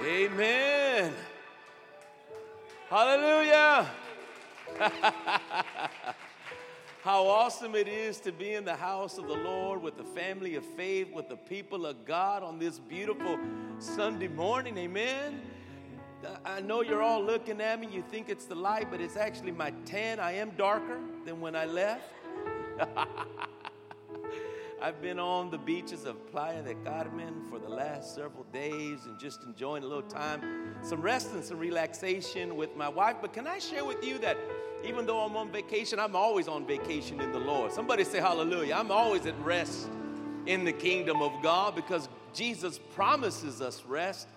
Amen. Hallelujah. How awesome it is to be in the house of the Lord with the family of faith, with the people of God on this beautiful Sunday morning. Amen. I know you're all looking at me. You think it's the light, but it's actually my tan. I am darker than when I left. I've been on the beaches of Playa del Carmen for the last several days and just enjoying a little time, some rest and some relaxation with my wife. But can I share with you that even though I'm on vacation, I'm always on vacation in the Lord? Somebody say hallelujah. I'm always at rest in the kingdom of God because Jesus promises us rest.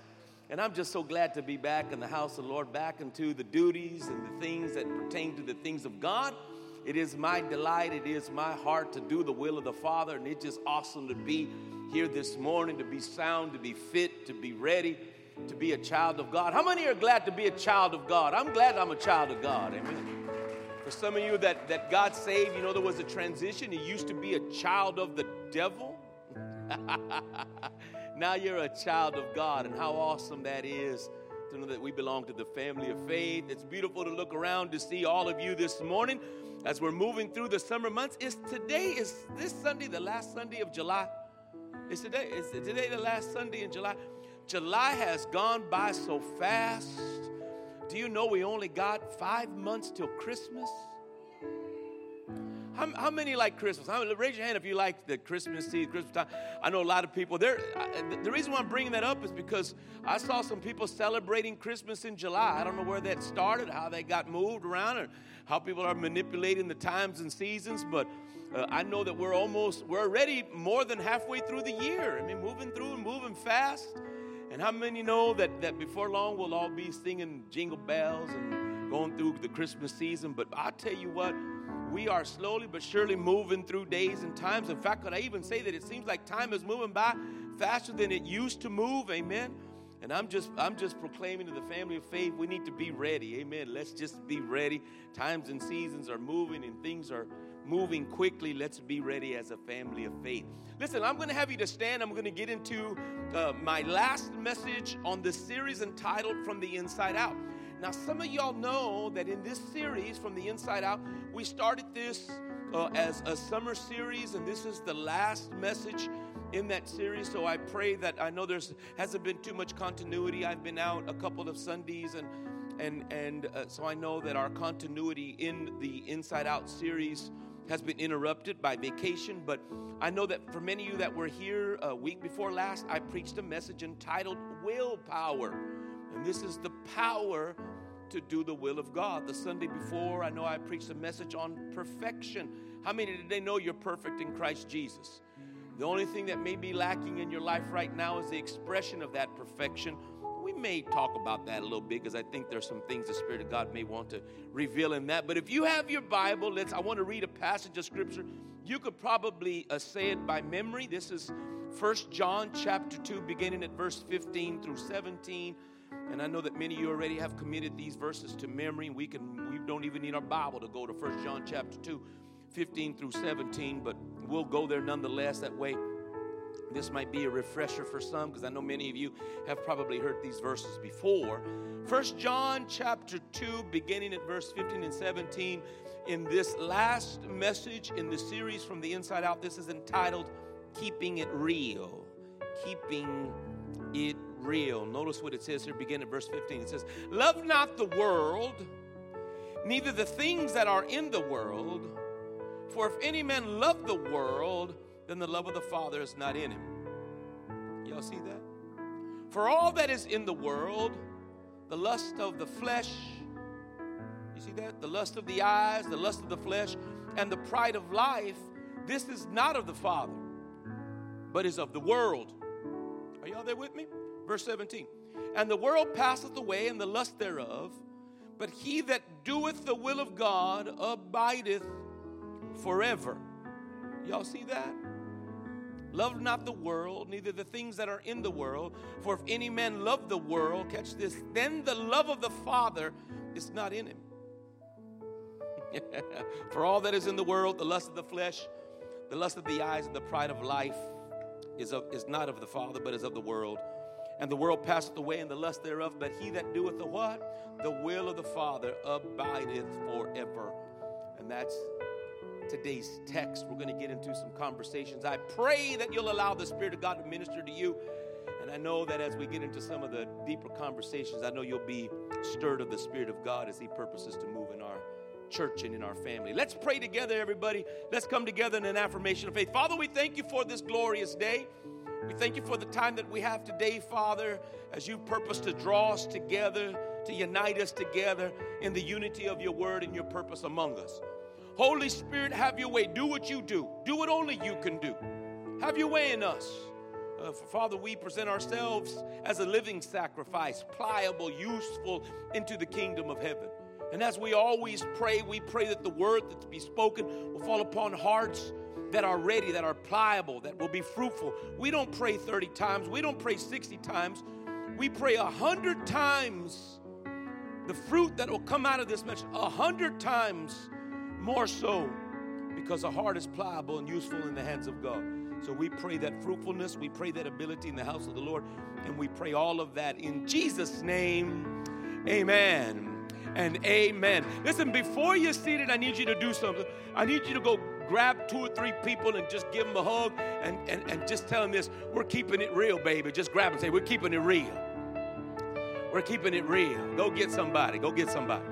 And I'm just so glad to be back in the house of the Lord, back into the duties and the things that pertain to the things of God. It is my delight, it is my heart to do the will of the Father, and it's just awesome to be here this morning, to be sound, to be fit, to be ready, to be a child of God. How many are glad to be a child of God? I'm glad I'm a child of God. Amen. For some of you that, that God saved, you know, there was a transition. You used to be a child of the devil. now you're a child of God, and how awesome that is to know that we belong to the family of faith. It's beautiful to look around to see all of you this morning as we're moving through the summer months. Is today, is this Sunday the last Sunday of July? Is today, is today the last Sunday in July? July has gone by so fast. Do you know we only got five months till Christmas? How, how many like Christmas? How, raise your hand if you like the Christmas season, Christmas time. I know a lot of people. There, the reason why I'm bringing that up is because I saw some people celebrating Christmas in July. I don't know where that started, how they got moved around, or how people are manipulating the times and seasons. But uh, I know that we're almost, we're already more than halfway through the year. I mean, moving through and moving fast. And how many know that, that before long we'll all be singing jingle bells and going through the Christmas season? But i tell you what, we are slowly but surely moving through days and times. In fact, could I even say that it seems like time is moving by faster than it used to move? Amen. And I'm just I'm just proclaiming to the family of faith, we need to be ready. Amen. Let's just be ready. Times and seasons are moving and things are moving quickly. Let's be ready as a family of faith. Listen, I'm going to have you to stand. I'm going to get into uh, my last message on the series entitled From the Inside Out. Now, some of y'all know that in this series, From the Inside Out, we started this uh, as a summer series, and this is the last message in that series. So I pray that I know there's hasn't been too much continuity. I've been out a couple of Sundays, and and and uh, so I know that our continuity in the Inside Out series has been interrupted by vacation. But I know that for many of you that were here a week before last, I preached a message entitled "Willpower." And this is the power to do the will of God. The Sunday before, I know I preached a message on perfection. How many did they know you're perfect in Christ Jesus? The only thing that may be lacking in your life right now is the expression of that perfection. We may talk about that a little bit because I think there's some things the Spirit of God may want to reveal in that. But if you have your Bible, let's. I want to read a passage of Scripture. You could probably uh, say it by memory. This is First John chapter 2, beginning at verse 15 through 17. And I know that many of you already have committed these verses to memory. We can we don't even need our Bible to go to First John chapter 2, 15 through 17, but we'll go there nonetheless. That way, this might be a refresher for some because I know many of you have probably heard these verses before. First John chapter 2, beginning at verse 15 and 17. In this last message in the series from the inside out, this is entitled Keeping It Real. Keeping It real. Notice what it says here, beginning at verse 15. It says, Love not the world, neither the things that are in the world. For if any man love the world, then the love of the Father is not in him. Y'all see that? For all that is in the world, the lust of the flesh, you see that? The lust of the eyes, the lust of the flesh, and the pride of life, this is not of the Father, but is of the world. Are y'all there with me? Verse 17. And the world passeth away and the lust thereof, but he that doeth the will of God abideth forever. Y'all see that? Love not the world, neither the things that are in the world. For if any man love the world, catch this, then the love of the Father is not in him. For all that is in the world, the lust of the flesh, the lust of the eyes, and the pride of life is, of, is not of the Father, but is of the world and the world passeth away and the lust thereof, but he that doeth the what? The will of the Father abideth forever. And that's today's text. We're going to get into some conversations. I pray that you'll allow the Spirit of God to minister to you. And I know that as we get into some of the deeper conversations, I know you'll be stirred of the Spirit of God as He purposes to move in our church and in our family. Let's pray together, everybody. Let's come together in an affirmation of faith. Father, we thank you for this glorious day. We thank you for the time that we have today, Father, as you purpose to draw us together, to unite us together in the unity of your word and your purpose among us. Holy Spirit, have your way. Do what you do. Do what only you can do. Have your way in us. Uh, Father, we present ourselves as a living sacrifice, pliable, useful into the kingdom of heaven. And as we always pray, we pray that the word that's to be spoken will fall upon hearts that are ready, that are pliable, that will be fruitful. We don't pray 30 times, we don't pray 60 times. We pray a hundred times the fruit that will come out of this message, a hundred times more so because the heart is pliable and useful in the hands of God. So we pray that fruitfulness, we pray that ability in the house of the Lord, and we pray all of that in Jesus' name. Amen and amen. Listen, before you're seated, I need you to do something. I need you to go grab two or three people and just give them a hug and, and, and just tell them this we're keeping it real, baby. Just grab them and say, We're keeping it real. We're keeping it real. Go get somebody. Go get somebody.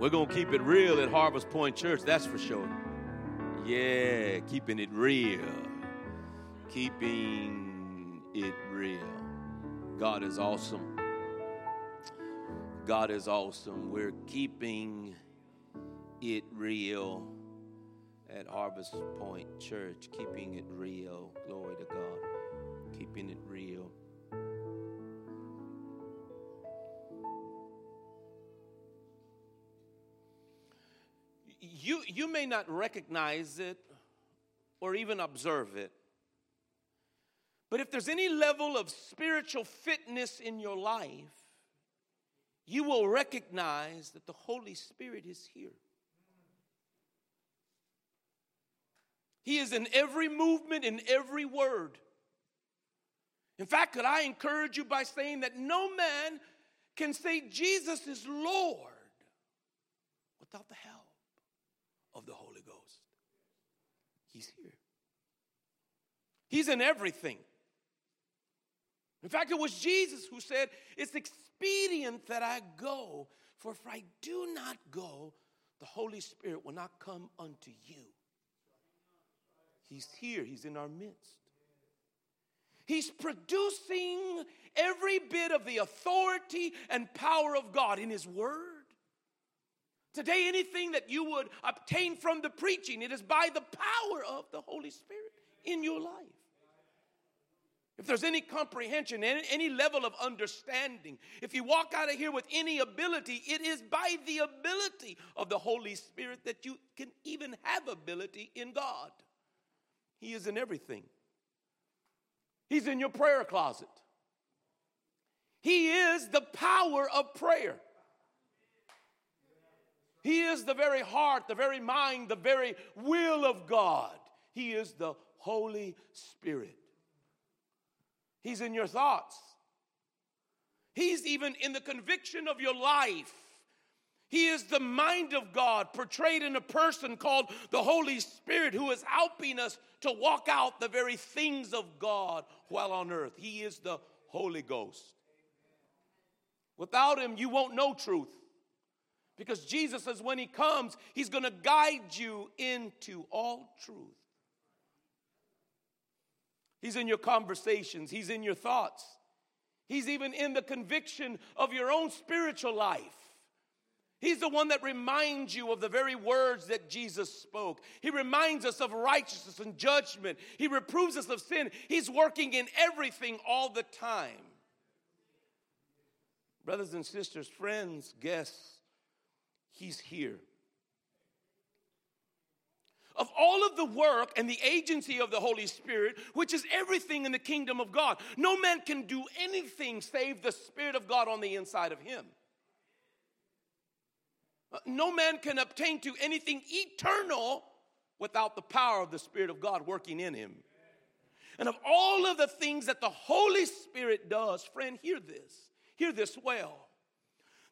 We're going to keep it real at Harvest Point Church, that's for sure. Yeah, keeping it real. Keeping it real. God is awesome. God is awesome. We're keeping it real at Harvest Point Church. Keeping it real. Glory may not recognize it or even observe it. But if there's any level of spiritual fitness in your life, you will recognize that the Holy Spirit is here. He is in every movement, in every word. In fact, could I encourage you by saying that no man can say Jesus is Lord without the help of the Holy Ghost. He's here. He's in everything. In fact, it was Jesus who said, It's expedient that I go, for if I do not go, the Holy Spirit will not come unto you. He's here, He's in our midst. He's producing every bit of the authority and power of God in His Word Today, anything that you would obtain from the preaching, it is by the power of the Holy Spirit in your life. If there's any comprehension, any, level of understanding, if you walk out of here with any ability, it is by the ability of the Holy Spirit that you can even have ability in God. He is in everything. He's in your prayer closet. He is the power of prayer. He is the very heart, the very mind, the very will of God. He is the Holy Spirit. He's in your thoughts. He's even in the conviction of your life. He is the mind of God portrayed in a person called the Holy Spirit who is helping us to walk out the very things of God while on earth. He is the Holy Ghost. Without Him, you won't know truth. Because Jesus says when he comes, he's going to guide you into all truth. He's in your conversations, he's in your thoughts, he's even in the conviction of your own spiritual life. He's the one that reminds you of the very words that Jesus spoke. He reminds us of righteousness and judgment. He reproves us of sin. He's working in everything all the time. Brothers and sisters, friends, guests, He's here. Of all of the work and the agency of the Holy Spirit, which is everything in the kingdom of God, no man can do anything save the Spirit of God on the inside of him. No man can obtain to anything eternal without the power of the Spirit of God working in him. And of all of the things that the Holy Spirit does, friend, hear this. Hear this well.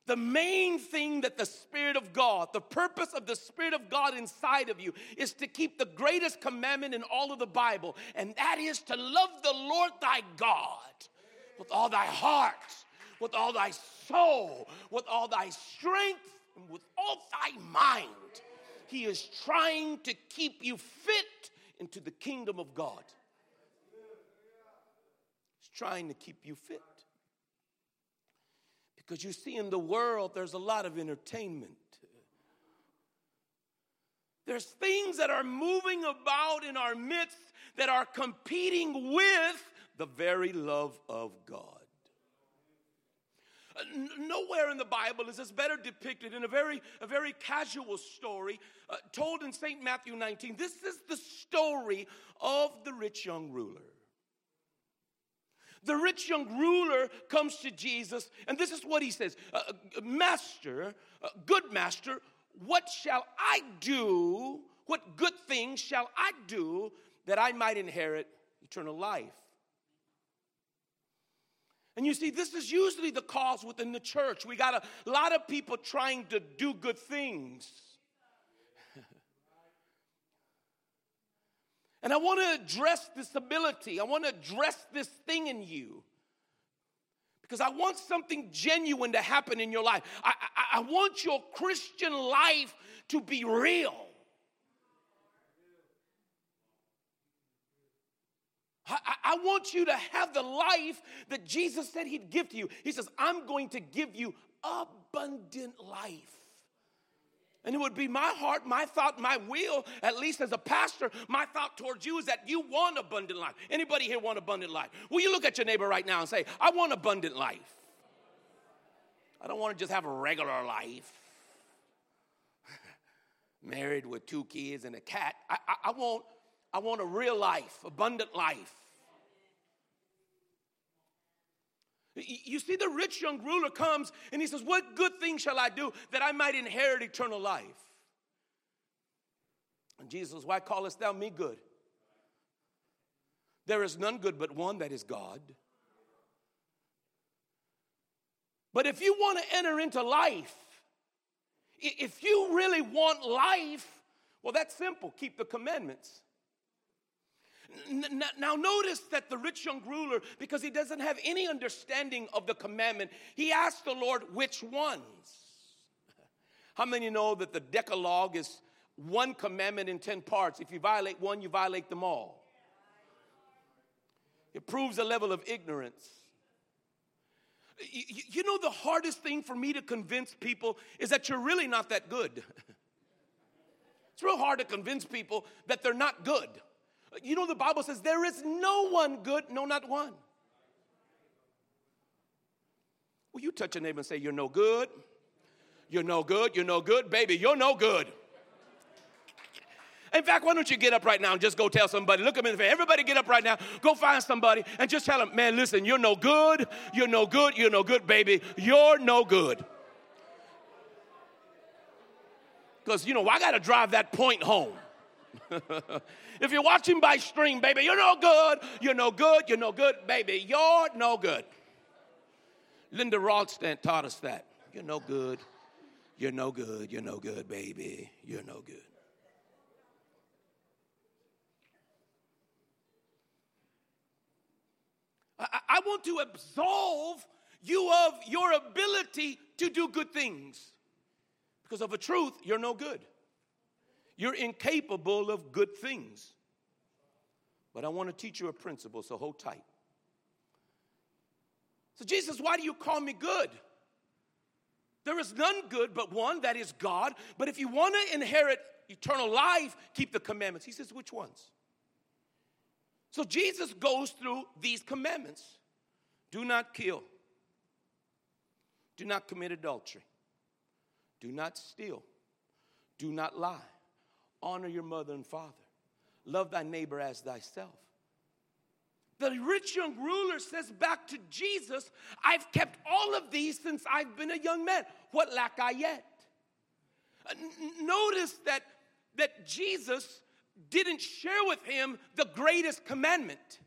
The main thing that the Spirit of God, the purpose of the Spirit of God inside of you, is to keep the greatest commandment in all of the Bible, and that is to love the Lord thy God with all thy heart, with all thy soul, with all thy strength, and with all thy mind. He is trying to keep you fit into the kingdom of God. He's trying to keep you fit. Because you see, in the world, there's a lot of entertainment. There's things that are moving about in our midst that are competing with the very love of God. Nowhere in the Bible is this better depicted in a very, a very casual story uh, told in St. Matthew 19. This is the story of the rich young ruler. The rich young ruler comes to Jesus, and this is what he says uh, uh, Master, uh, good master, what shall I do? What good things shall I do that I might inherit eternal life? And you see, this is usually the cause within the church. We got a lot of people trying to do good things. And I want to address this ability, I want to address this thing in you. Because I want something genuine to happen in your life. I, I, I want your Christian life to be real. I, I, want you to have the life that Jesus said He'd give to you. He says, I'm going to give you abundant life. And it would be my heart, my thought, my will, at least as a pastor, my thought towards you is that you want abundant life. Anybody here want abundant life? Will you look at your neighbor right now and say, I want abundant life? I don't want to just have a regular life. Married with two kids and a cat. I, I, I want I want a real life, abundant life. You see, the rich young ruler comes and he says, What good thing shall I do that I might inherit eternal life? And Jesus Why callest thou me good? There is none good but one that is God. But if you want to enter into life, if you really want life, well, that's simple keep the commandments. Now, notice that the rich young ruler, because he doesn't have any understanding of the commandment, he asked the Lord, which ones? How many know that the Decalogue is one commandment in 10 parts? If you violate one, you violate them all. It proves a level of ignorance. You know, the hardest thing for me to convince people is that you're really not that good. it's real hard to convince people that they're not good. You know, the Bible says there is no one good, no, not one. Will you touch a neighbor and say, You're no good? You're no good, you're no good, baby, you're no good. In fact, why don't you get up right now and just go tell somebody, look at me in the face. Everybody get up right now, go find somebody and just tell them, man, listen, you're no good, you're no good, you're no good, baby, you're no good. Because, you know, I got to drive that point home. if you're watching by stream, baby, you're no good. You're no good. You're no good, baby. You're no good. Linda Ronstadt taught us that. You're no good. You're no good. You're no good, baby. You're no good. I, I want to absolve you of your ability to do good things. Because of a truth, you're no good. You're incapable of good things. But I want to teach you a principle, so hold tight. So, Jesus, why do you call me good? There is none good but one, that is God. But if you want to inherit eternal life, keep the commandments. He says, which ones? So Jesus goes through these commandments do not kill, do not commit adultery, do not steal, do not lie, honor your mother and father, love thy neighbor as thyself. The rich young ruler says back to Jesus, I've kept all of these since I've been a young man. What lack I yet? Uh, notice that, that Jesus didn't share with him the greatest commandment.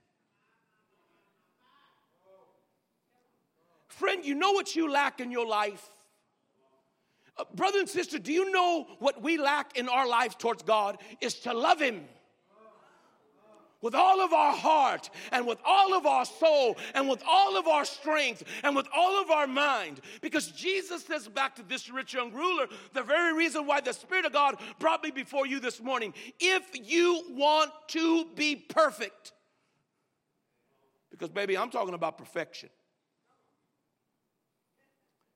Friend, you know what you lack in your life? Brother and sister, do you know what we lack in our life towards God is to love Him? with all of our heart and with all of our soul and with all of our strength and with all of our mind. Because Jesus says back to this rich young ruler, the very reason why the Spirit of God brought me before you this morning. If you want to be perfect, because, baby, I'm talking about perfection.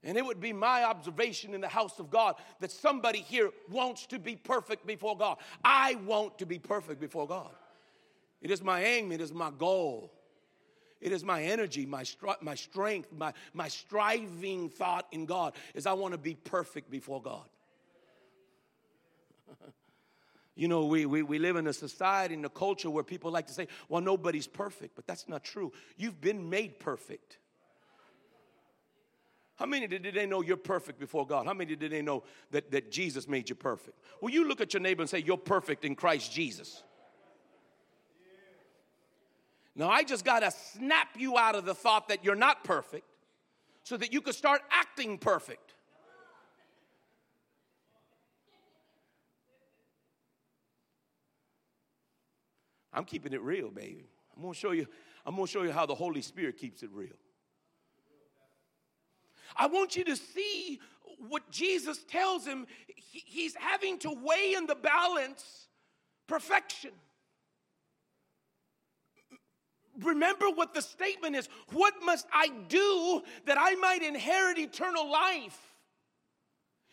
And it would be my observation in the house of God that somebody here wants to be perfect before God. I want to be perfect before God. It is my aim, it is my goal. It is my energy, my, stri- my strength, my, my striving thought in God is I want to be perfect before God. you know, we, we, we live in a society, in a culture where people like to say, well, nobody's perfect, but that's not true. You've been made perfect. How many did they know you're perfect before God? How many did they know that, that Jesus made you perfect? Well, you look at your neighbor and say, You're perfect in Christ Jesus. Now, I just got to snap you out of the thought that you're not perfect so that you could start acting perfect. I'm keeping it real, baby. I'm going to show you I'm going to show you how the Holy Spirit keeps it real. I want you to see what Jesus tells him. He's having to weigh in the balance perfection remember what the statement is What must I do that I might inherit eternal life?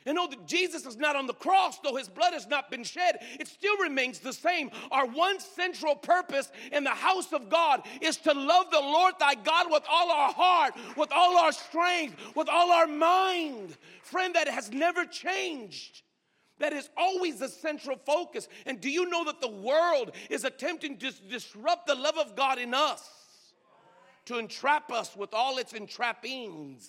And know that Jesus is not on the cross, though his blood has not been shed, it still remains the same. Our one central purpose in the house of God is to love the Lord thy God with all our heart, with all our strength, with all our mind. Friend, that has never changed. That is always the central focus. And do you know that the world is attempting to disrupt the love of God in us, to entrap us with all its entrappings?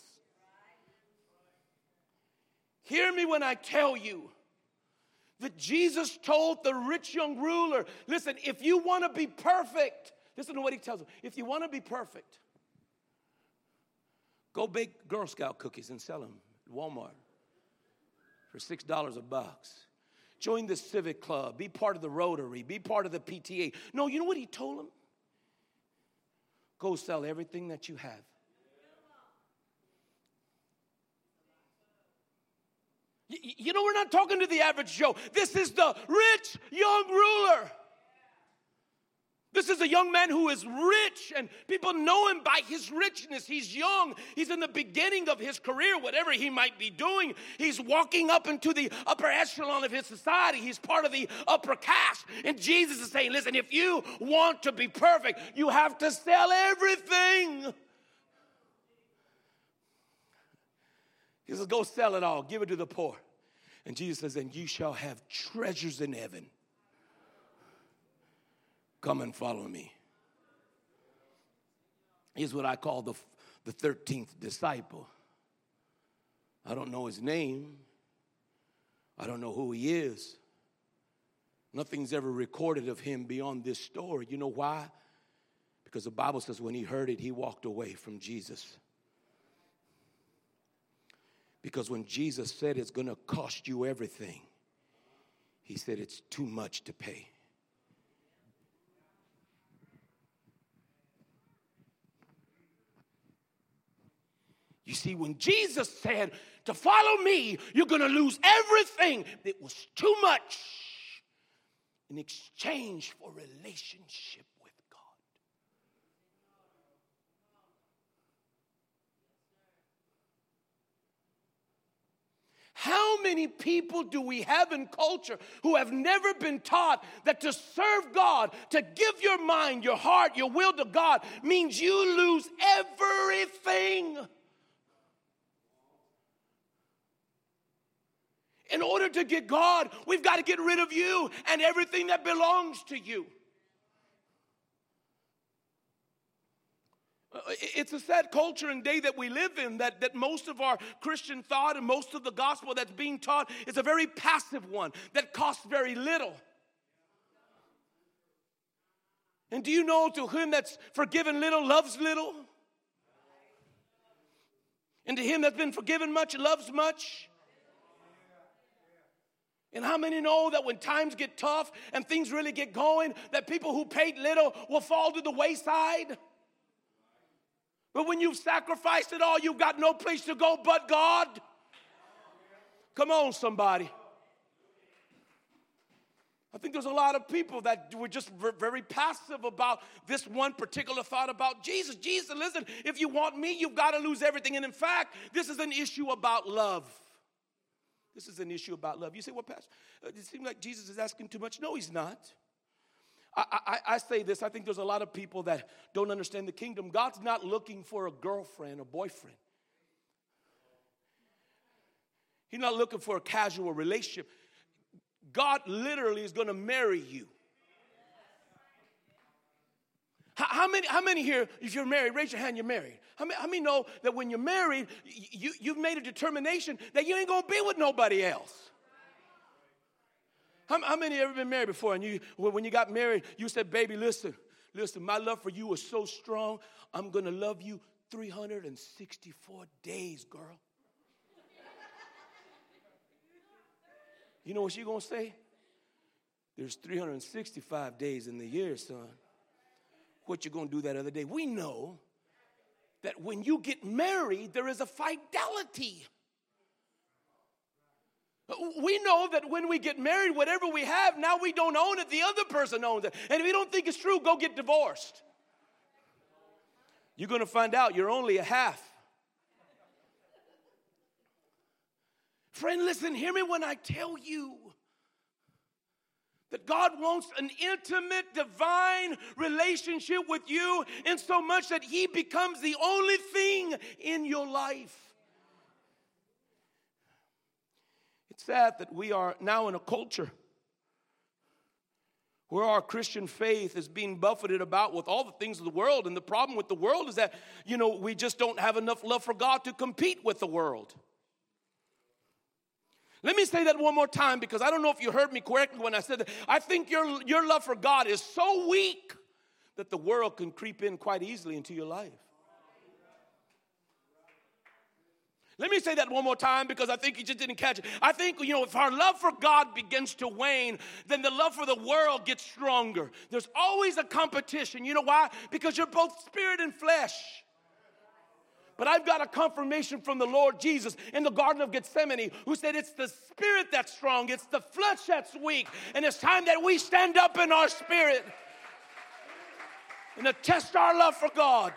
Hear me when I tell you that Jesus told the rich young ruler listen, if you want to be perfect, listen to what he tells him. If you want to be perfect, go bake Girl Scout cookies and sell them at Walmart for $6 a box. Join the civic club, be part of the Rotary, be part of the PTA. No, you know what he told him? Go sell everything that you have. You know, we're not talking to the average Joe. This is the rich young ruler. This is a young man who is rich, and people know him by his richness. He's young, he's in the beginning of his career, whatever he might be doing. He's walking up into the upper echelon of his society, he's part of the upper caste. And Jesus is saying, Listen, if you want to be perfect, you have to sell everything. He says, Go sell it all, give it to the poor. And Jesus says, And you shall have treasures in heaven. Come and follow me. He's what I call the, the 13th disciple. I don't know his name, I don't know who he is. Nothing's ever recorded of him beyond this story. You know why? Because the Bible says when he heard it, he walked away from Jesus. Because when Jesus said it's going to cost you everything, he said it's too much to pay. You see, when Jesus said, To follow me, you're going to lose everything, it was too much in exchange for relationship with God. How many people do we have in culture who have never been taught that to serve God, to give your mind, your heart, your will to God means you lose everything? In order to get God, we've got to get rid of you and everything that belongs to you. It's a sad culture and day that we live in that, that most of our Christian thought and most of the gospel that's being taught is a very passive one that costs very little. And do you know to him that's forgiven little loves little? And to him that's been forgiven much loves much? And how many know that when times get tough and things really get going, that people who paid little will fall to the wayside? But when you've sacrificed it all, you've got no place to go but God. Come on, somebody. I think there's a lot of people that were just very passive about this one particular thought about Jesus. Jesus, listen, if you want me, you've got to lose everything. And in fact, this is an issue about love. This is an issue about love. You say, well, Pastor, uh, it seems like Jesus is asking too much. No, he's not. I, I, I, say this, I think there's a lot of people that don't understand the kingdom. God's not looking for a girlfriend or boyfriend, He's not looking for a casual relationship. God literally is going to marry you. How, how, many, how many here, if you're married, raise your hand, you're married. How many, how many know that when you're married, you, you've made a determination that you ain't going to be with nobody else? How, how many ever been married before? And you, when you got married, you said, "Baby, listen, listen. My love for you is so strong. I'm gonna love you 364 days, girl." You know what she gonna say? There's 365 days in the year, son. What you gonna do that other day? We know that when you get married, there is a fidelity. We know that when we get married, whatever we have, now we don't own it, the other person owns it. And if you don't think it's true, go get divorced. You're going to find out you're only a half. Friend, listen, hear me when I tell you that God wants an intimate, divine relationship with you in so much that He becomes the only thing in your life. It's sad that we are now in a culture where our Christian faith is being buffeted about with all the things of the world. And the problem with the world is that, you know, we just don't have enough love for God to compete with the world. Let me say that one more time because I don't know if you heard me correctly when I said that. I think your, your love for God is so weak that the world can creep in quite easily into your life. Let me say that one more time because I think you just didn't catch it. I think, you know, if our love for God begins to wane, then the love for the world gets stronger. There's always a competition. You know why? Because you're both spirit and flesh. But I've got a confirmation from the Lord Jesus in the Garden of Gethsemane who said it's the spirit that's strong, it's the flesh that's weak. And it's time that we stand up in our spirit and to test our love for God.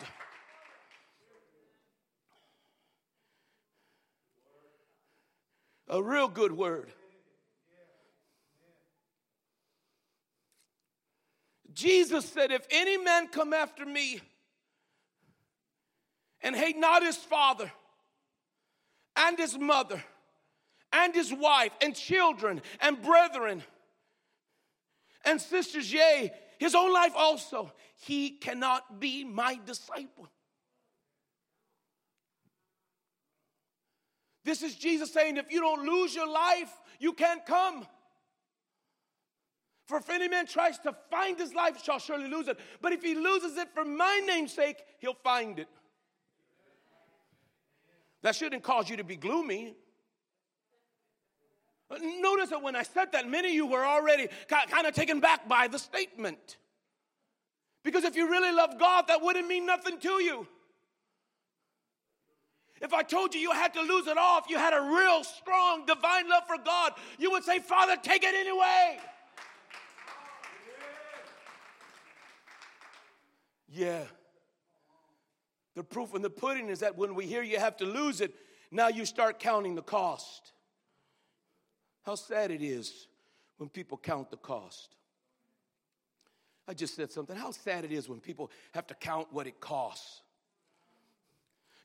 A real good word. Jesus said, If any man come after me and hate not his father and his mother and his wife and children and brethren and sisters, yea, his own life also, he cannot be my disciple. This is Jesus saying, if you don't lose your life, you can't come. For if any man tries to find his life, shall surely lose it. But if he loses it for my name's sake, he'll find it. That shouldn't cause you to be gloomy. Notice that when I said that, many of you were already kind of taken back by the statement. Because if you really love God, that wouldn't mean nothing to you. If I told you you had to lose it all, if you had a real strong divine love for God, you would say, Father, take it anyway. Yeah. The proof in the pudding is that when we hear you have to lose it, now you start counting the cost. how sad it is when people count the cost. I just said something. How sad it is when people have to count what it costs.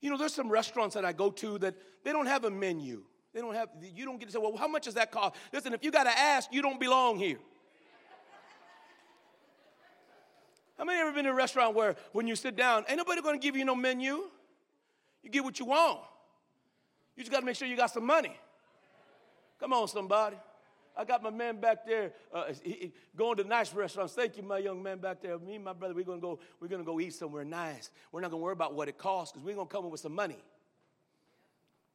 You know, there's some restaurants that I go to that they don't have a menu. They don't have, you don't get to say, well, how much does that cost? Listen, if you got to ask, you don't belong here. How many ever been to a restaurant where when you sit down, ain't nobody gonna give you no menu? You get what you want. You just gotta make sure you got some money. Come on, somebody. I got my man back there uh, he, he, going to nice restaurants. Thank you, my young man back there. Me and my brother, we're gonna go. We're gonna go eat somewhere nice. We're not gonna worry about what it costs because we're gonna come in with some money.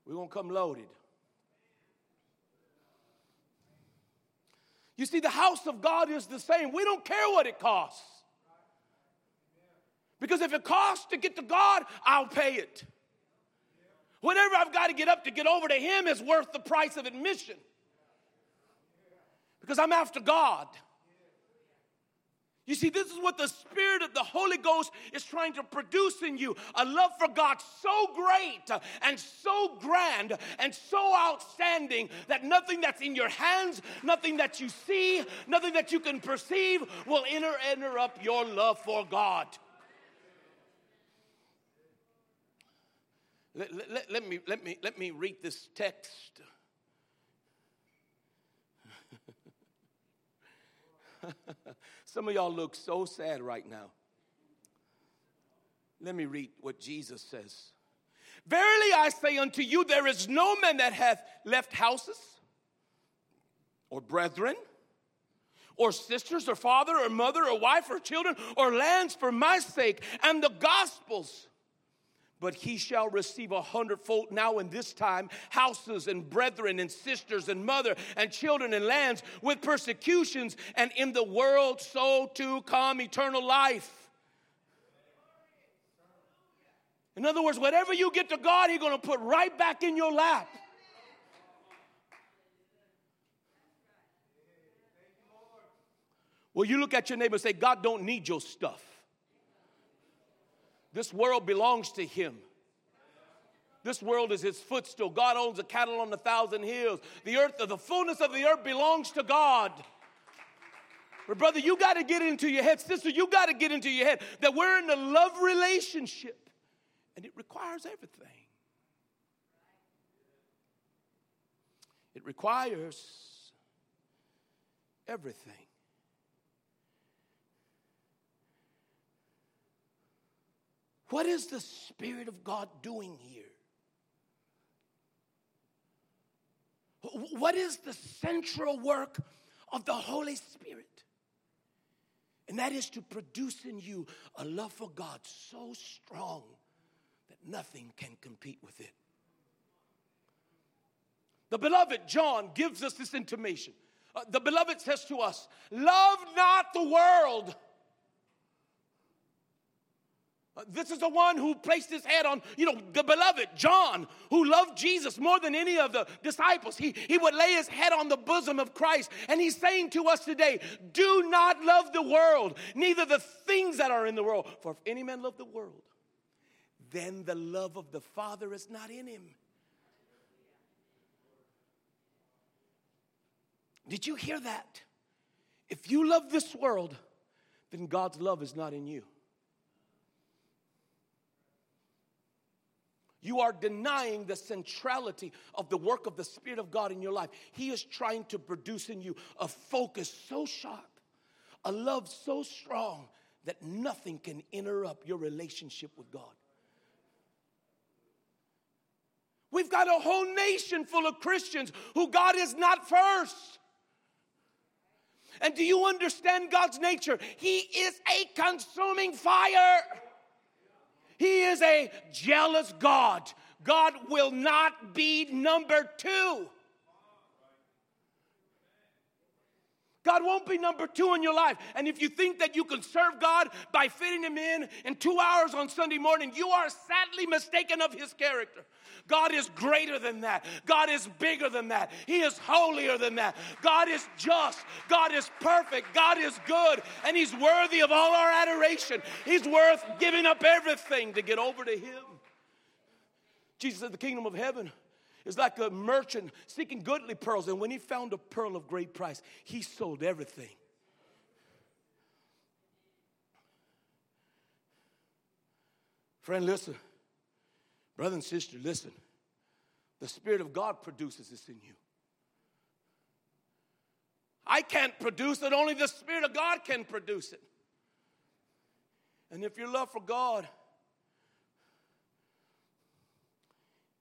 We're gonna come loaded. You see, the house of God is the same. We don't care what it costs. Because if it costs to get to God, I'll pay it. Whatever I've got to get up to get over to Him is worth the price of admission. Because I'm after God. You see, this is what the Spirit of the Holy Ghost is trying to produce in you a love for God so great and so grand and so outstanding that nothing that's in your hands, nothing that you see, nothing that you can perceive will enter, enter up your love for God. Let, let, let, me, let, me, let me read this text. Some of y'all look so sad right now. Let me read what Jesus says. Verily I say unto you, there is no man that hath left houses, or brethren, or sisters, or father, or mother, or wife, or children, or lands for my sake and the gospel's but he shall receive a hundredfold now in this time houses and brethren and sisters and mother and children and lands with persecutions and in the world so to come eternal life. In other words whatever you get to god he's going to put right back in your lap. Well you look at your neighbor and say god don't need your stuff this world belongs to him. This world is his footstool. God owns the cattle on a thousand hills. The earth, the fullness of the earth belongs to God. But brother, you got to get into your head, sister, you got to get into your head that we're in a love relationship and it requires everything. It requires everything. What is the Spirit of God doing here? What is the central work of the Holy Spirit? And that is to produce in you a love for God so strong that nothing can compete with it. The beloved John gives us this intimation. Uh, the beloved says to us, Love not the world Uh, this is the one who placed his head on, you know, the beloved John, who loved Jesus more than any of the disciples. He, he would lay his head on the bosom of Christ. And he's saying to us today, do not love the world, neither the things that are in the world. For if any man love the world, then the love of the Father is not in him. Did you hear that? If you love this world, then God's love is not in you. You are denying the centrality of the work of the Spirit of God in your life. He is trying to produce in you a focus so sharp, a love so strong that nothing can interrupt your relationship with God. We've got a whole nation full of Christians who God is not first. And do you understand God's nature? He is a consuming fire. He is a jealous God. God will not be number two. God won't be number two in your life. And if you think that you can serve God by fitting Him in in two hours on Sunday morning, you are sadly mistaken of His character. God is greater than that. God is bigger than that. He is holier than that. God is just. God is perfect. God is good. And He's worthy of all our adoration. He's worth giving up everything to get over to Him. Jesus said, The kingdom of heaven is like a merchant seeking goodly pearls. And when he found a pearl of great price, he sold everything. Friend, listen. Brother and sister, listen. The Spirit of God produces this in you. I can't produce it, only the Spirit of God can produce it. And if your love for God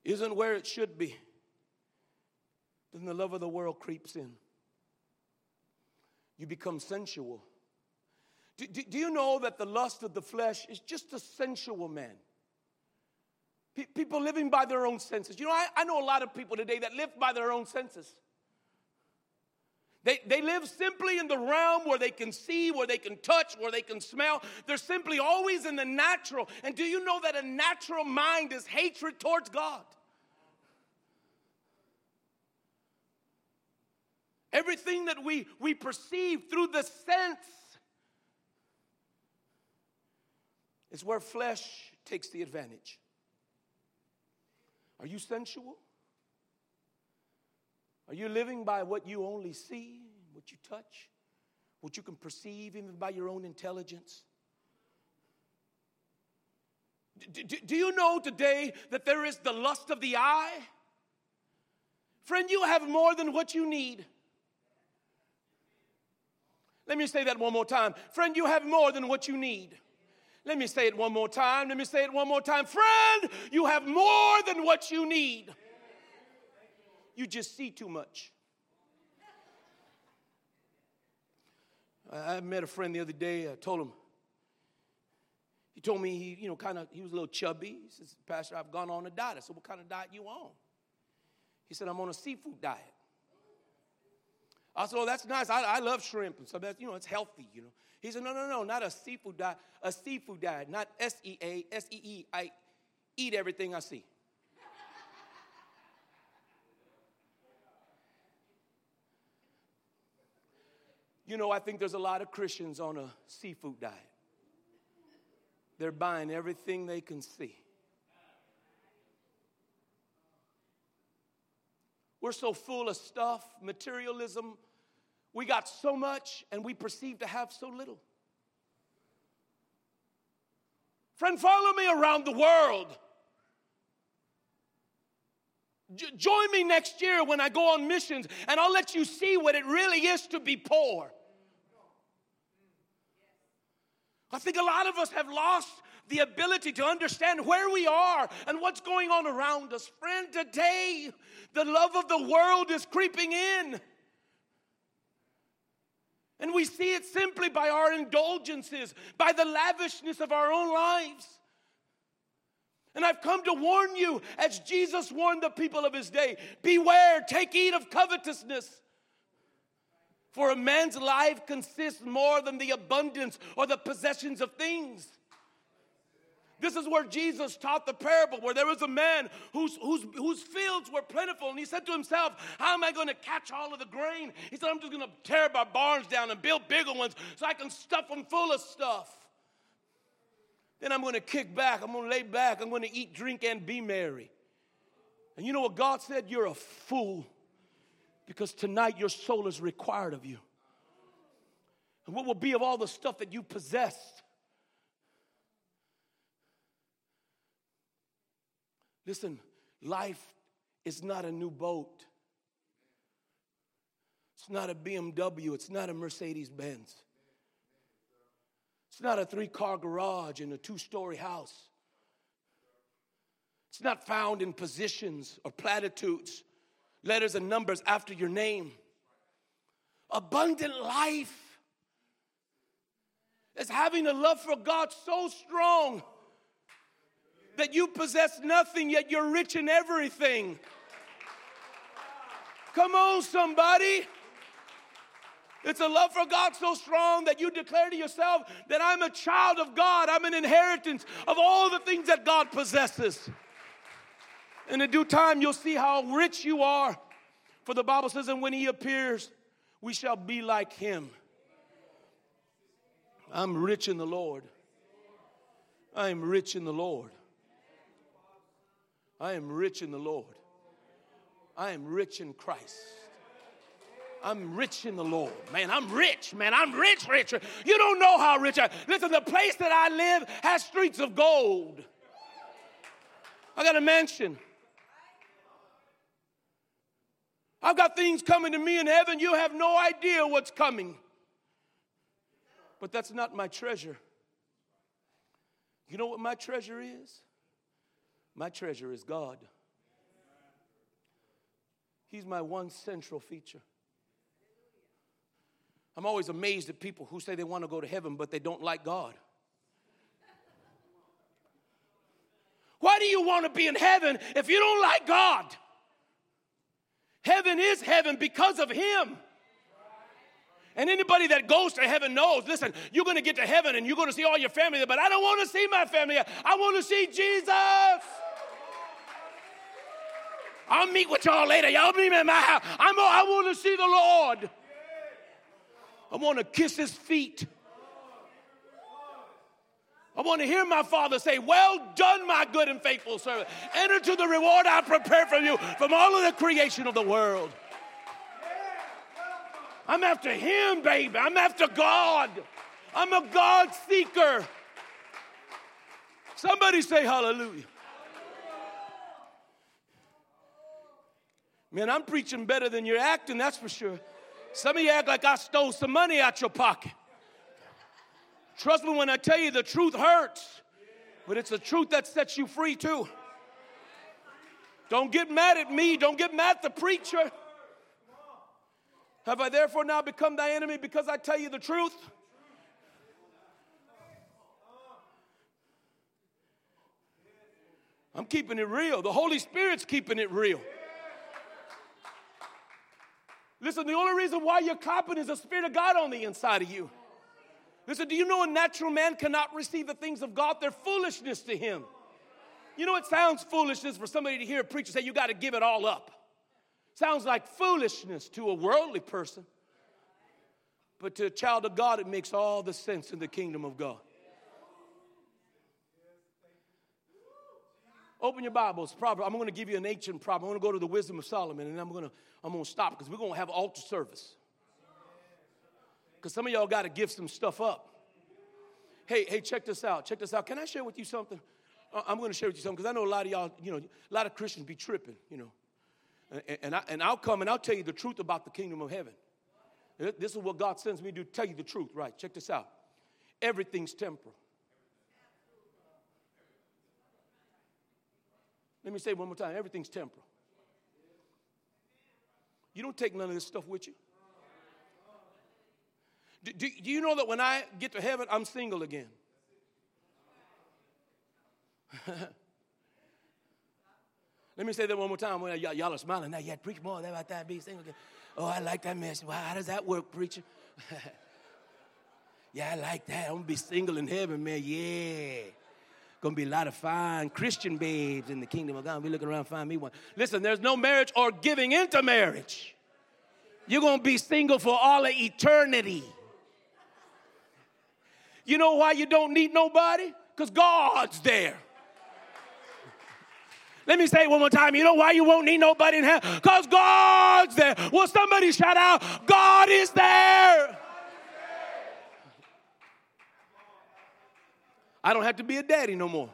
isn't where it should be, then the love of the world creeps in. You become sensual. Do, do, do you know that the lust of the flesh is just a sensual man? People living by their own senses. You know, I, I know a lot of people today that live by their own senses. They, they live simply in the realm where they can see, where they can touch, where they can smell. They're simply always in the natural. And do you know that a natural mind is hatred towards God? Everything that we, we perceive through the sense is where flesh takes the advantage. Are you sensual? Are you living by what you only see, what you touch, what you can perceive even by your own intelligence? Do, do, do, you know today that there is the lust of the eye? Friend, you have more than what you need. Let me say that one more time. Friend, you have more than what you need. Let me say it one more time. Let me say it one more time. Friend, you have more than what you need you just see too much. I met a friend the other day. I told him, he told me he, you know, kind of, he was a little chubby. He says, Pastor, I've gone on a diet. I said, What kind of diet you on? He said, I'm on a seafood diet. I said, Oh, that's nice. I, I love shrimp. And so that's, you know, it's healthy, you know. He said, No, no, no, not a seafood diet, a seafood diet, not S E A, S E E. I eat everything I see. You know, I think there's a lot of Christians on a seafood diet. They're buying everything they can see. We're so full of stuff, materialism. We got so much and we perceive to have so little. Friend, follow me around the world. J- join me next year when I go on missions and I'll let you see what it really is to be poor. I think a lot of us have lost the ability to understand where we are and what's going on around us. Friend, today, the love of the world is creeping in. And we see it simply by our indulgences, by the lavishness of our own lives. And I've come to warn you, as Jesus warned the people of his day beware, take heed of covetousness. For a man's life consists more than the abundance or the possessions of things. This is where Jesus taught the parable where there was a man whose, whose, whose fields were plentiful, and he said to himself, How am I going to catch all of the grain? He said, I'm just going to tear my barns down and build bigger ones so I can stuff them full of stuff. Then I'm going to kick back, I'm going to lay back, I'm going to eat, drink, and be merry. And you know what God said? You're a fool because tonight your soul is required of you. And what will be of all the stuff that you possessed? Listen, life is not a new boat. It's not a BMW. It's not a Mercedes Benz. It's not a three car garage and a two story house. It's not found in positions or platitudes letters and numbers after your name. Abundant life is having a love for God so strong that you possess nothing, yet you're rich in everything. Come on, somebody. It's a love for God so strong that you declare to yourself that I'm a child of God. I'm an inheritance of all the things that God possesses. And In due time, you'll see how rich you are. For the Bible says, and when he appears, we shall be like him. I'm rich in the Lord. I am rich in the Lord. I am rich in the Lord. I am rich in Christ. I'm rich in the Lord. Man, I'm rich, man. I'm rich, rich. You don't know how rich I Listen, the place that I live has streets of gold. I got a mansion. I've got things coming to me in heaven. You have no idea what's coming. But that's not my treasure. You know what my treasure is? My treasure is God. He's my one central feature. I'm always amazed at people who say they want to go to heaven, but they don't like God. Why do you want to be in heaven if you don't like God? Heaven is heaven because of Him. And anybody that goes to heaven knows, listen, you're going to get to heaven and you're going to see all your family there, but I don't want to see my family. I want to see Jesus. I'll meet with y'all later. Y'all meet me at my house. I'm, I want to see the Lord. I want to kiss his feet. I want to hear my father say, Well done, my good and faithful servant. Enter to the reward I prepared for you from all of the creation of the world. I'm after him, baby. I'm after God. I'm a God seeker. Somebody say hallelujah. Man, I'm preaching better than you're acting, that's for sure. Some of you act like I stole some money out your pocket. Trust me when I tell you the truth hurts, but it's the truth that sets you free too. Don't get mad at me. Don't get mad at the preacher. Have I therefore now become thy enemy because I tell you the truth? I'm keeping it real. The Holy Spirit's keeping it real. Listen, the only reason why you're copping is the Spirit of God on the inside of you. Listen, do you know a natural man cannot receive the things of God? They're foolishness to him. You know, it sounds foolishness for somebody to hear a preacher say, You got to give it all up. Sounds like foolishness to a worldly person. But to a child of God, it makes all the sense in the kingdom of God. Open your Bibles. Proverb. I'm going to give you an ancient proverb. I'm going to go to the wisdom of Solomon, and I'm going to I'm going to stop because we're going to have altar service. Because some of y'all got to give some stuff up. Hey, hey, check this out. Check this out. Can I share with you something? I'm going to share with you something because I know a lot of y'all, you know, a lot of Christians be tripping, you know. And, and, I, and I'll come and I'll tell you the truth about the kingdom of heaven. This is what God sends me to do, tell you the truth, right? Check this out. Everything's temporal. Let me say one more time everything's temporal. You don't take none of this stuff with you. Do, do, do you know that when I get to heaven, I'm single again? Let me say that one more time. Well, y'all, y'all are smiling now. Yeah, preach more about that being single again. Oh, I like that message. Wow, how does that work, preacher? yeah, I like that. I'm gonna be single in heaven, man. Yeah. Gonna be a lot of fine Christian babes in the kingdom of God. Be looking around find me one. Listen, there's no marriage or giving into marriage. You're gonna be single for all of eternity. You know why you don't need nobody? Because God's there. Let me say it one more time. You know why you won't need nobody in hell? Because God's there. Will somebody shout out, God is there? I don't have to be a daddy no more.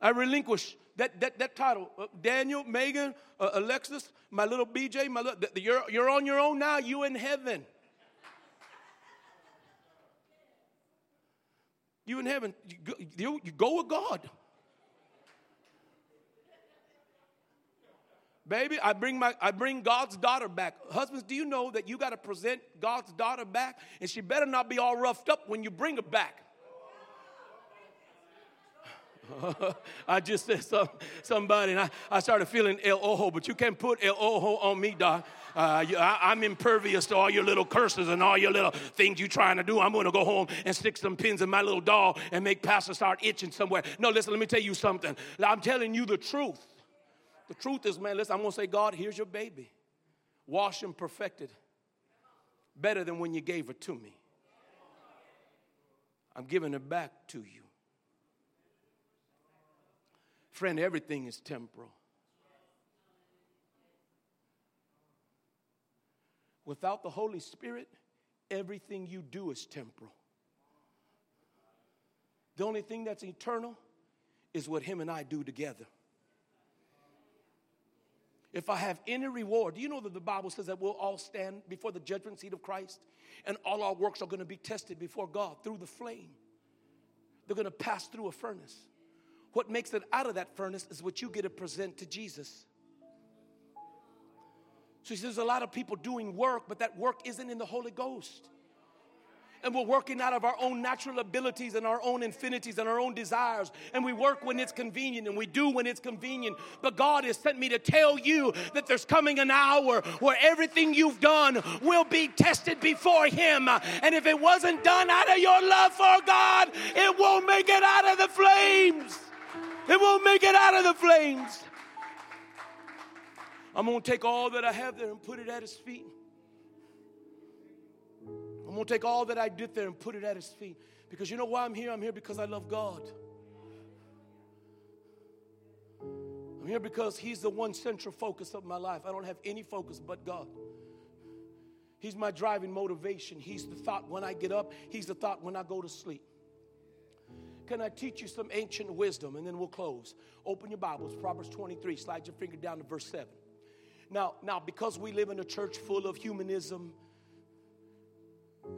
I relinquish that, that, that title. Uh, Daniel, Megan, uh, Alexis, my little BJ, my little, you're, you're on your own now. You in heaven. You in heaven. You go, you, you go with God. Baby, I bring my I bring God's daughter back. Husbands, do you know that you got to present God's daughter back? And she better not be all roughed up when you bring her back. I just said some, somebody, and I, I started feeling El Ojo, but you can't put El Ojo on me, Doc. Uh, you, I, am impervious to all your little curses and all your little things you're trying to do. I'm going to go home and stick some pins in my little doll and make Pastor start itching somewhere. No, listen, let me tell you something. I'm telling you the truth. The truth is, man, listen, I'm going to say, God, here's your baby. Wash and perfected. Better than when you gave her to me. I'm giving it back to you. Friend, everything is temporal. Without the Holy Spirit, everything you do is temporal. The only thing that's eternal is what Him and I do together. If I have any reward, do you know that the Bible says that we'll all stand before the judgment seat of Christ and all our works are going to be tested before God through the flame? They're going to pass through a furnace. What makes it out of that furnace is what you get to present to Jesus. So he says, a lot of people doing work, but that work isn't in the Holy Ghost and we're working out of our own natural abilities and our own infinities and our own desires. And we work when it's convenient and we do when it's convenient. But God has sent me to tell you that there's coming an hour where everything you've done will be tested before Him. And if it wasn't done out of your love for God, it won't make it out of the flames. It won't make it out of the flames. I'm going to take all that I have there and put it at His feet. I'm going to take all that I did there and put it at his feet. Because you know why I'm here? I'm here because I love God. I'm here because he's the one central focus of my life. I don't have any focus but God. He's my driving motivation. He's the thought when I get up, he's the thought when I go to sleep. Can I teach you some ancient wisdom and then we'll close? Open your Bibles, Proverbs 23. Slide your finger down to verse 7. Now, now because we live in a church full of humanism,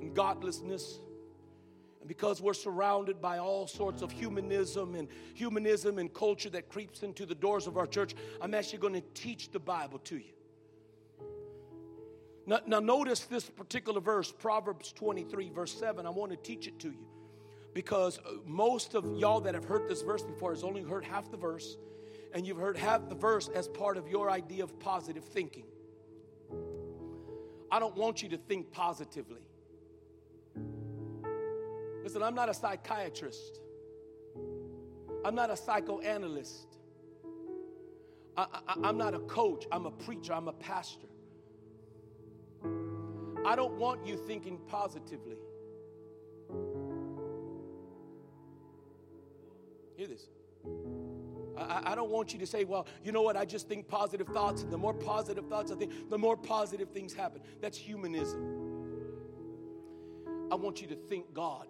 and godlessness. And because we're surrounded by all sorts of humanism and humanism and culture that creeps into the doors of our church, I'm actually going to teach the Bible to you. Now, now, notice this particular verse, Proverbs 23, verse 7. I want to teach it to you because uh, most of y'all that have heard this verse before has only heard half the verse, and you've heard half the verse as part of your idea of positive thinking. I don't want you to think positively. Listen, I'm not a psychiatrist. I'm not a psychoanalyst. I, am not a coach. I'm a preacher. I'm a pastor. I don't want you thinking positively. Hear this. I, I, don't want you to say, well, you know what, I just think positive thoughts, and the more positive thoughts I think, the more positive things happen. That's humanism. I want you to think God.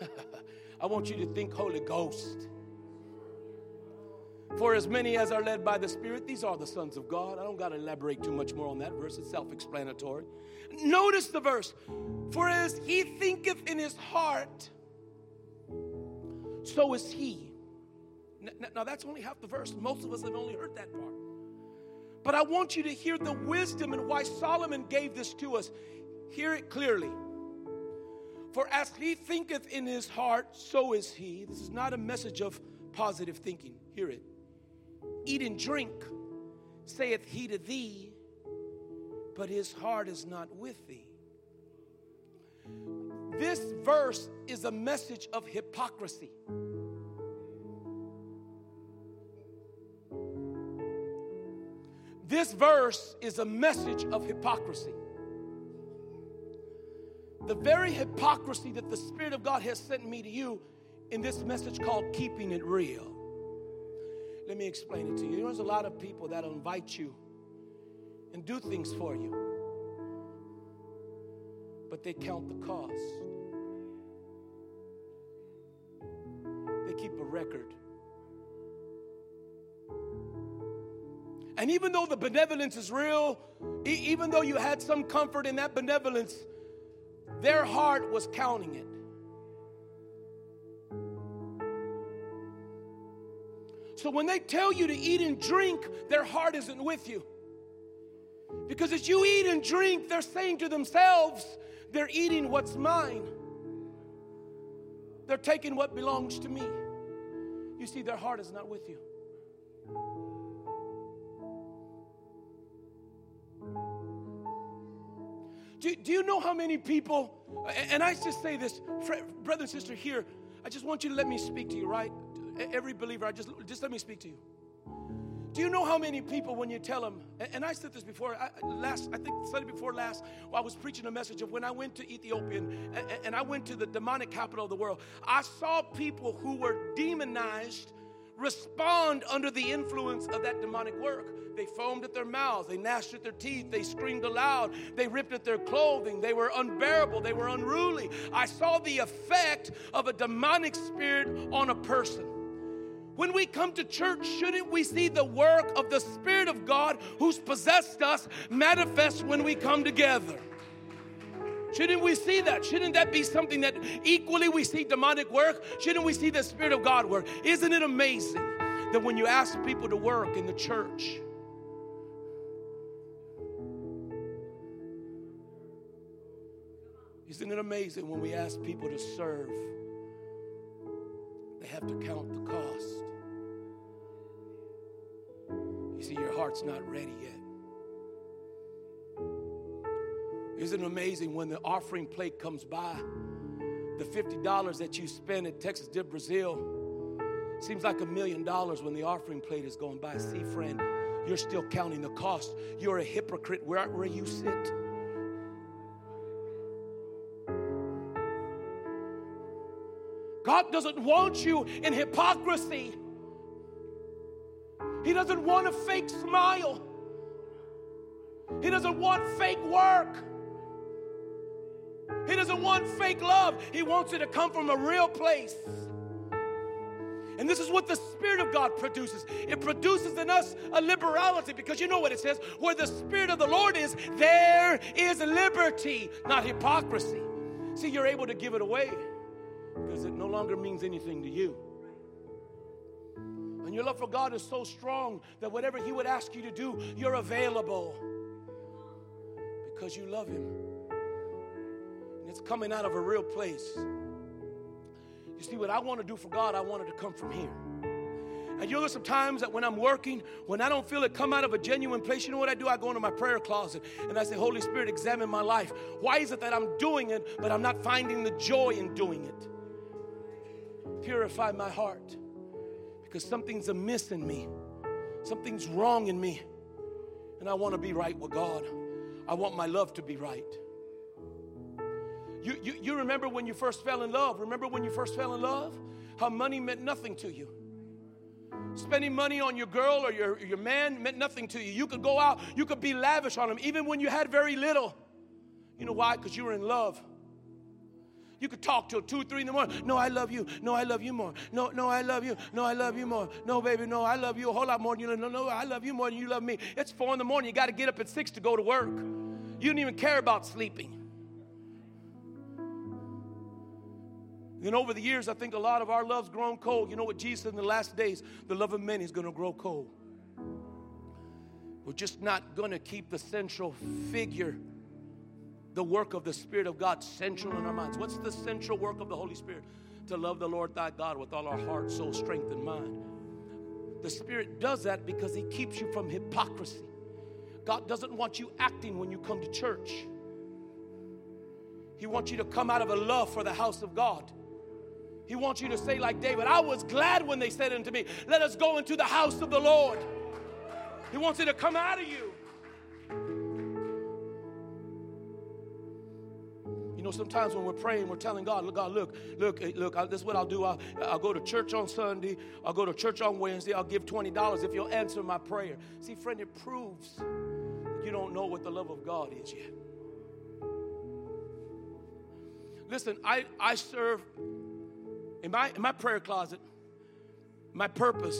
I want you to think Holy Ghost. For as many as are led by the Spirit, these are the sons of God. I don't got to elaborate too much more on that verse, it's self explanatory. Notice the verse For as he thinketh in his heart, so is he. Now, that's only half the verse. Most of us have only heard that part. But I want you to hear the wisdom and why Solomon gave this to us. Hear it clearly. For as he thinketh in his heart, so is he. This is not a message of positive thinking. Hear it. Eat and drink, saith he to thee, but his heart is not with thee. This verse is a message of hypocrisy. This verse is a message of hypocrisy the very hypocrisy that the Spirit of God has sent me to you in this message called Keeping It Real. Let me explain it to you. There's a lot of people that'll invite you and do things for you, but they count the cost. They keep a record. And even though the benevolence is real, even though you had some comfort in that benevolence, their heart was counting it. So when they tell you to eat and drink, their heart isn't with you. Because as you eat and drink, they're saying to themselves, they're eating what's mine. They're taking what belongs to me. You see, their heart is not with you. Do, do you know how many people, and I just say this, brother and sister here, I just want you to let me speak to you, right? Every believer, I just, just let me speak to you. Do you know how many people, when you tell them, and I said this before, I, last, I think Sunday before last, I was preaching a message of when I went to Ethiopia and, and I went to the demonic capital of the world, I saw people who were demonized respond under the influence of that demonic work. They foamed at their mouths, they gnashed at their teeth, they screamed aloud, they ripped at their clothing, they were unbearable, they were unruly. I saw the effect of a demonic spirit on a person. When we come to church, shouldn't we see the work of the Spirit of God who's possessed us manifest when we come together? Shouldn't we see that? Shouldn't that be something that equally we see demonic work? Shouldn't we see the Spirit of God work? Isn't it amazing that when you ask people to work in the church, isn't it amazing when we ask people to serve, they have to count the cost? Heart's not ready yet. Isn't it amazing when the offering plate comes by? The $50 that you spend at Texas de Brazil seems like a million dollars when the offering plate is going by. See, friend, you're still counting the cost. You're a hypocrite where, where you sit. God doesn't want you in hypocrisy. He doesn't want a fake smile. He doesn't want fake work. He doesn't want fake love. He wants it to come from a real place. And this is what the Spirit of God produces. It produces in us a liberality because you know what it says where the Spirit of the Lord is, there is liberty, not hypocrisy. See, you're able to give it away because it no longer means anything to you. And your love for God is so strong that whatever He would ask you to do, you're available because you love Him. And It's coming out of a real place. You see, what I want to do for God, I want it to come from here. And you know, there's some times that when I'm working, when I don't feel it come out of a genuine place, you know what I do? I go into my prayer closet and I say, Holy Spirit, examine my life. Why is it that I'm doing it, but I'm not finding the joy in doing it? Purify my heart because something's amiss in me, something's wrong in me, and I want to be right with God. I want my love to be right. You, you, you remember when you first fell in love? Remember when you first fell in love? How money meant nothing to you. Spending money on your girl or your, your man meant nothing to you. You could go out, you could be lavish on them, even when you had very little. You know why? Because you were in love. You could talk till two, three in the morning. No, I love you. No, I love you more. No, no, I love you. No, I love you more. No, baby, no, I love you a whole lot more than you. Love. No, no, I love you more than you love me. It's four in the morning. You got to get up at six to go to work. You don't even care about sleeping. Then over the years, I think a lot of our love's grown cold. You know what Jesus said in the last days? The love of many is going to grow cold. We're just not going to keep the central figure, the work of the Spirit of God, central in our minds. What's the central work of the Holy Spirit? To love the Lord thy God with all our heart, soul, strength, and mind. The Spirit does that because He keeps you from hypocrisy. God doesn't want you acting when you come to church. He wants you to come out of a love for the house of God. He wants you to say, like David, I was glad when they said unto me, Let us go into the house of the Lord. He wants it to come out of you. You know, sometimes when we're praying, we're telling God, look, God, look, look, eh, look, I, this is what I'll do. I'll, I'll go to church on Sunday. I'll go to church on Wednesday. I'll give $20 if you'll answer my prayer. See, friend, it proves that you don't know what the love of God is yet. Listen, I, I serve in my, in my prayer closet, my purpose,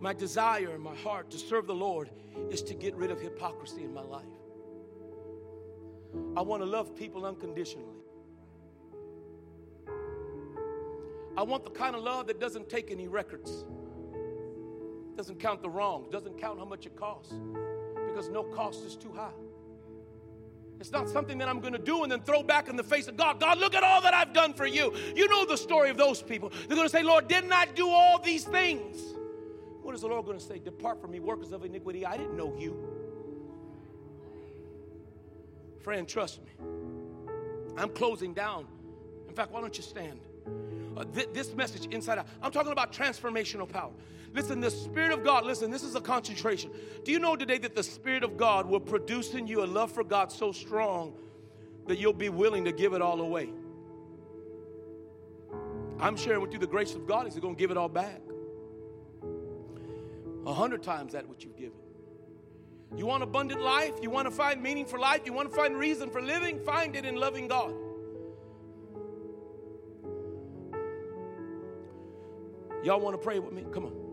my desire in my heart to serve the Lord is to get rid of hypocrisy in my life. I want to love people unconditionally. I want the kind of love that doesn't take any records, doesn't count the wrongs, doesn't count how much it costs, because no cost is too high. It's not something that I'm going to do and then throw back in the face of God. God, look at all that I've done for you. You know the story of those people. They're going to say, Lord, didn't I do all these things? What is the Lord going to say? Depart from me, workers of iniquity. I didn't know you. Friend, trust me. I'm closing down. In fact, why don't you stand? Uh, th- this message inside out. I'm talking about transformational power. Listen, the Spirit of God, listen, this is a concentration. Do you know today that the Spirit of God will produce in you a love for God so strong that you'll be willing to give it all away? I'm sharing with you the grace of God. He's going to give it all back. a hundred times that which you've given. You want abundant life? You want to find meaning for life? You want to find reason for living? Find it in loving God. Y'all want to pray with me? Come on.